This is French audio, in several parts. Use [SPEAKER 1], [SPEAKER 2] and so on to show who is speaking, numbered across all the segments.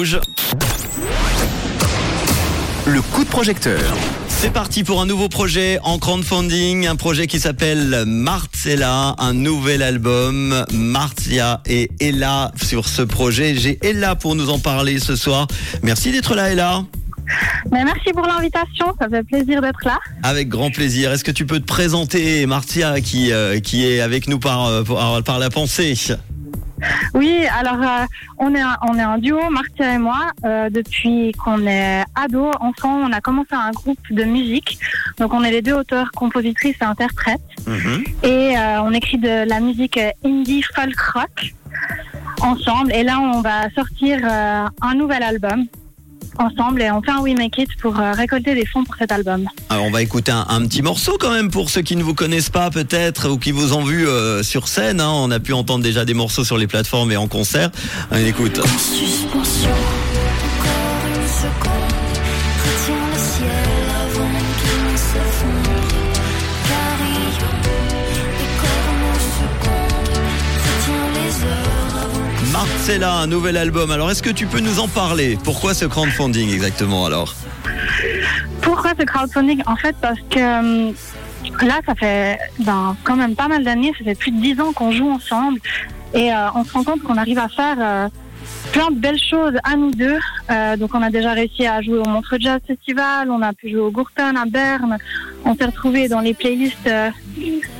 [SPEAKER 1] Rouge.
[SPEAKER 2] Le coup de projecteur.
[SPEAKER 1] C'est parti pour un nouveau projet en crowdfunding, un projet qui s'appelle Marcella, un nouvel album. Martia et Ella sur ce projet. J'ai Ella pour nous en parler ce soir. Merci d'être là, Ella.
[SPEAKER 3] Ben, merci pour l'invitation, ça fait plaisir d'être là.
[SPEAKER 1] Avec grand plaisir. Est-ce que tu peux te présenter, Martia, qui, euh, qui est avec nous par, euh, par, par la pensée?
[SPEAKER 3] Oui, alors euh, on, est un, on est un duo, Martia et moi, euh, depuis qu'on est ado. Ensemble, on a commencé un groupe de musique. Donc on est les deux auteurs, compositrices et interprètes.
[SPEAKER 1] Mhm.
[SPEAKER 3] Et euh, on écrit de la musique indie folk rock ensemble. Et là, on va sortir euh, un nouvel album ensemble et on fait un We Make It pour euh, récolter des fonds pour cet album.
[SPEAKER 1] Alors on va écouter un, un petit morceau quand même pour ceux qui ne vous connaissent pas peut-être ou qui vous ont vu euh, sur scène. hein. On a pu entendre déjà des morceaux sur les plateformes et en concert. On écoute.
[SPEAKER 4] Suspension, encore une seconde. Retiens le ciel que
[SPEAKER 1] Marcella, un nouvel album. Alors est-ce que tu peux nous en parler? Pourquoi ce crowdfunding exactement alors?
[SPEAKER 3] Pourquoi ce crowdfunding? En fait, parce que euh, là, ça fait ben, quand même pas mal d'années, ça fait plus de dix ans qu'on joue ensemble. Et euh, on se rend compte qu'on arrive à faire euh, plein de belles choses à nous deux. Euh, donc, on a déjà réussi à jouer au Montreux Jazz Festival, on a pu jouer au Gourton à Berne. On s'est retrouvés dans les playlists, euh,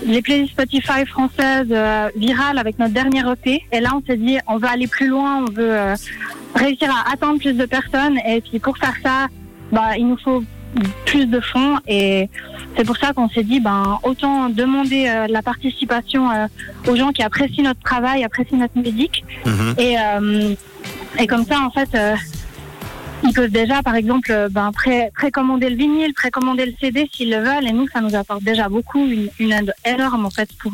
[SPEAKER 3] les playlists Spotify françaises euh, virales avec notre dernier EP. Et là, on s'est dit, on veut aller plus loin, on veut réussir à atteindre plus de personnes. Et puis, pour faire ça, bah, il nous faut plus de fonds et c'est pour ça qu'on s'est dit ben autant demander euh, la participation euh, aux gens qui apprécient notre travail, apprécient notre musique
[SPEAKER 1] Mhm.
[SPEAKER 3] et euh, et comme ça en fait ils peuvent déjà par exemple ben pré précommander le vinyle, précommander le CD s'ils le veulent et nous ça nous apporte déjà beaucoup une, une aide énorme en fait pour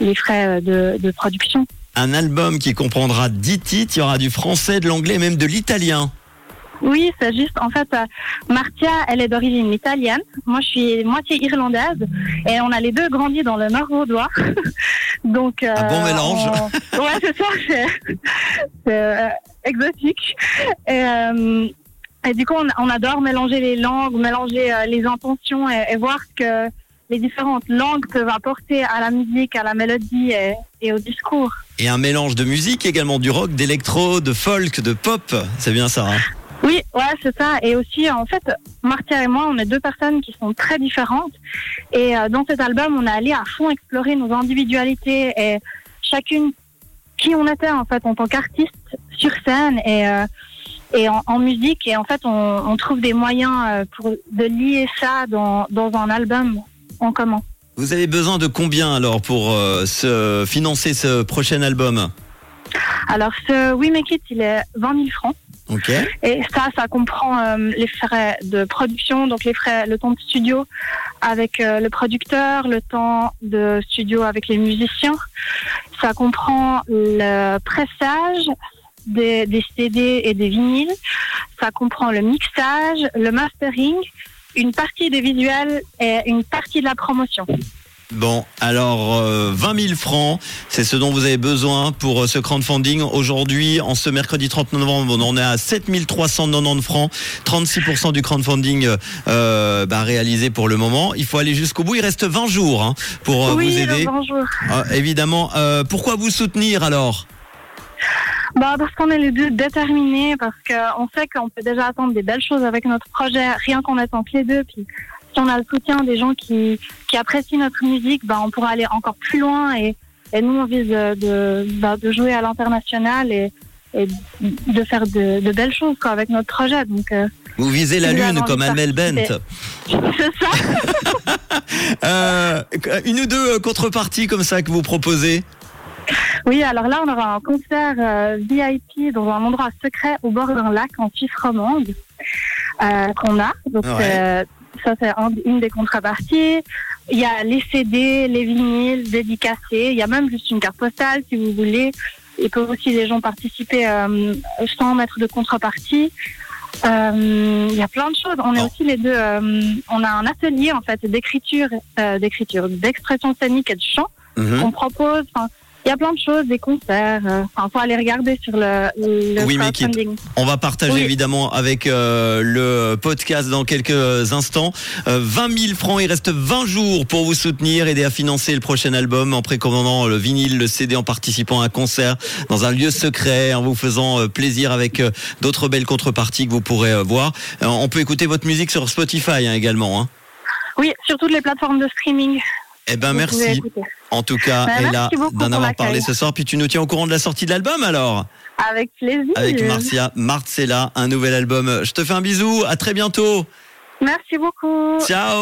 [SPEAKER 3] les frais de, de production.
[SPEAKER 1] Un album qui comprendra 10 titres. Il y aura du français, de l'anglais, même de l'italien.
[SPEAKER 3] Oui, c'est juste. En fait, euh, Martia, elle est d'origine italienne. Moi, je suis moitié irlandaise. Et on a les deux grandi dans le nord vaudois. Donc, euh,
[SPEAKER 1] Un bon mélange.
[SPEAKER 3] on- Ouais, c'est ça. C'est euh, exotique. Et, euh, et du coup, on, on adore mélanger les langues, mélanger les intentions et, et voir que les différentes langues peuvent apporter à la musique, à la mélodie et, et au discours.
[SPEAKER 1] Et un mélange de musique également, du rock, d'électro, de folk, de pop. C'est bien ça. hein
[SPEAKER 3] Oui, ouais, c'est ça. Et aussi, en fait, Martia et moi, on est deux personnes qui sont très différentes. Et euh, dans cet album, on est allé à fond explorer nos individualités et chacune qui on était en fait en tant qu'artiste sur scène et euh, et en, en musique. Et en fait, on, on trouve des moyens euh, pour de lier ça dans dans un album en commun.
[SPEAKER 1] Vous avez besoin de combien alors pour euh, se financer ce prochain album?
[SPEAKER 3] Alors, ce We Make It, il est 20 000 francs. Et ça, ça comprend euh, les frais de production, donc les frais, le temps de studio avec euh, le producteur, le temps de studio avec les musiciens. Ça comprend le pressage des, des CD et des vinyles. Ça comprend le mixage, le mastering, une partie des visuels et une partie de la promotion.
[SPEAKER 1] Bon, alors euh, 20 000 francs, c'est ce dont vous avez besoin pour euh, ce crowdfunding. Aujourd'hui, en ce mercredi 30 novembre, on en est à 7 390 francs, 36% du crowdfunding euh, euh, bah, réalisé pour le moment. Il faut aller jusqu'au bout. Il reste 20 jours hein, pour euh,
[SPEAKER 3] oui,
[SPEAKER 1] vous aider.
[SPEAKER 3] bonjour.
[SPEAKER 1] Évidemment. Euh, pourquoi vous soutenir alors?
[SPEAKER 3] Bah parce qu'on est les deux déterminés, parce qu'on sait qu'on peut déjà attendre des belles choses avec notre projet, rien qu'en étant que les deux. Puis si on a le soutien des gens qui, qui apprécient notre musique, bah on pourra aller encore plus loin. Et, et nous, on vise de, de, bah, de jouer à l'international et, et de faire de, de belles choses quoi, avec notre projet. Donc euh,
[SPEAKER 1] Vous visez la lune comme Amel Bent.
[SPEAKER 3] c'est ça.
[SPEAKER 1] Euh, une ou deux euh, contreparties comme ça que vous proposez?
[SPEAKER 3] Oui, alors là, on aura un concert euh, VIP dans un endroit secret au bord d'un lac en Suisse romande euh, qu'on a. Donc,
[SPEAKER 1] Ouais.
[SPEAKER 3] euh, ça, c'est un- une des contreparties. Il y a les CD, les vinyles dédicacés. Il y a même juste une carte postale, si vous voulez. Et peuvent aussi les gens participer euh, sans mettre de contrepartie. Euh, Il y a plein de choses. On est aussi les deux. euh, on a un atelier en fait d'écriture, euh, d'écriture, d'expression scénique et de chant
[SPEAKER 1] Mhm.
[SPEAKER 3] qu'on propose. Il y a plein de choses, des concerts. euh, Enfin, faut aller regarder sur le, le
[SPEAKER 1] Oui, mais. On va partager
[SPEAKER 3] Oui.
[SPEAKER 1] évidemment avec euh, le podcast dans quelques instants. Euh, 20 000 francs, il reste 20 jours pour vous soutenir, aider à financer le prochain album en précommandant le vinyle, le CD, en participant à un concert dans un lieu secret, en vous faisant euh, plaisir avec euh, d'autres belles contreparties que vous pourrez voir. On peut écouter votre musique sur Spotify hein, également. Hein.
[SPEAKER 3] Oui, sur toutes les plateformes de streaming.
[SPEAKER 1] Eh ben
[SPEAKER 3] vous
[SPEAKER 1] merci. En tout cas
[SPEAKER 3] Ben,
[SPEAKER 1] Ella d'en avoir parlé ce soir. Puis tu nous tiens au courant de la sortie de l'album alors
[SPEAKER 3] Avec plaisir.
[SPEAKER 1] avec Marcia Marcella, un nouvel album. Je te fais un bisou, à très bientôt.
[SPEAKER 3] Merci beaucoup.
[SPEAKER 1] Ciao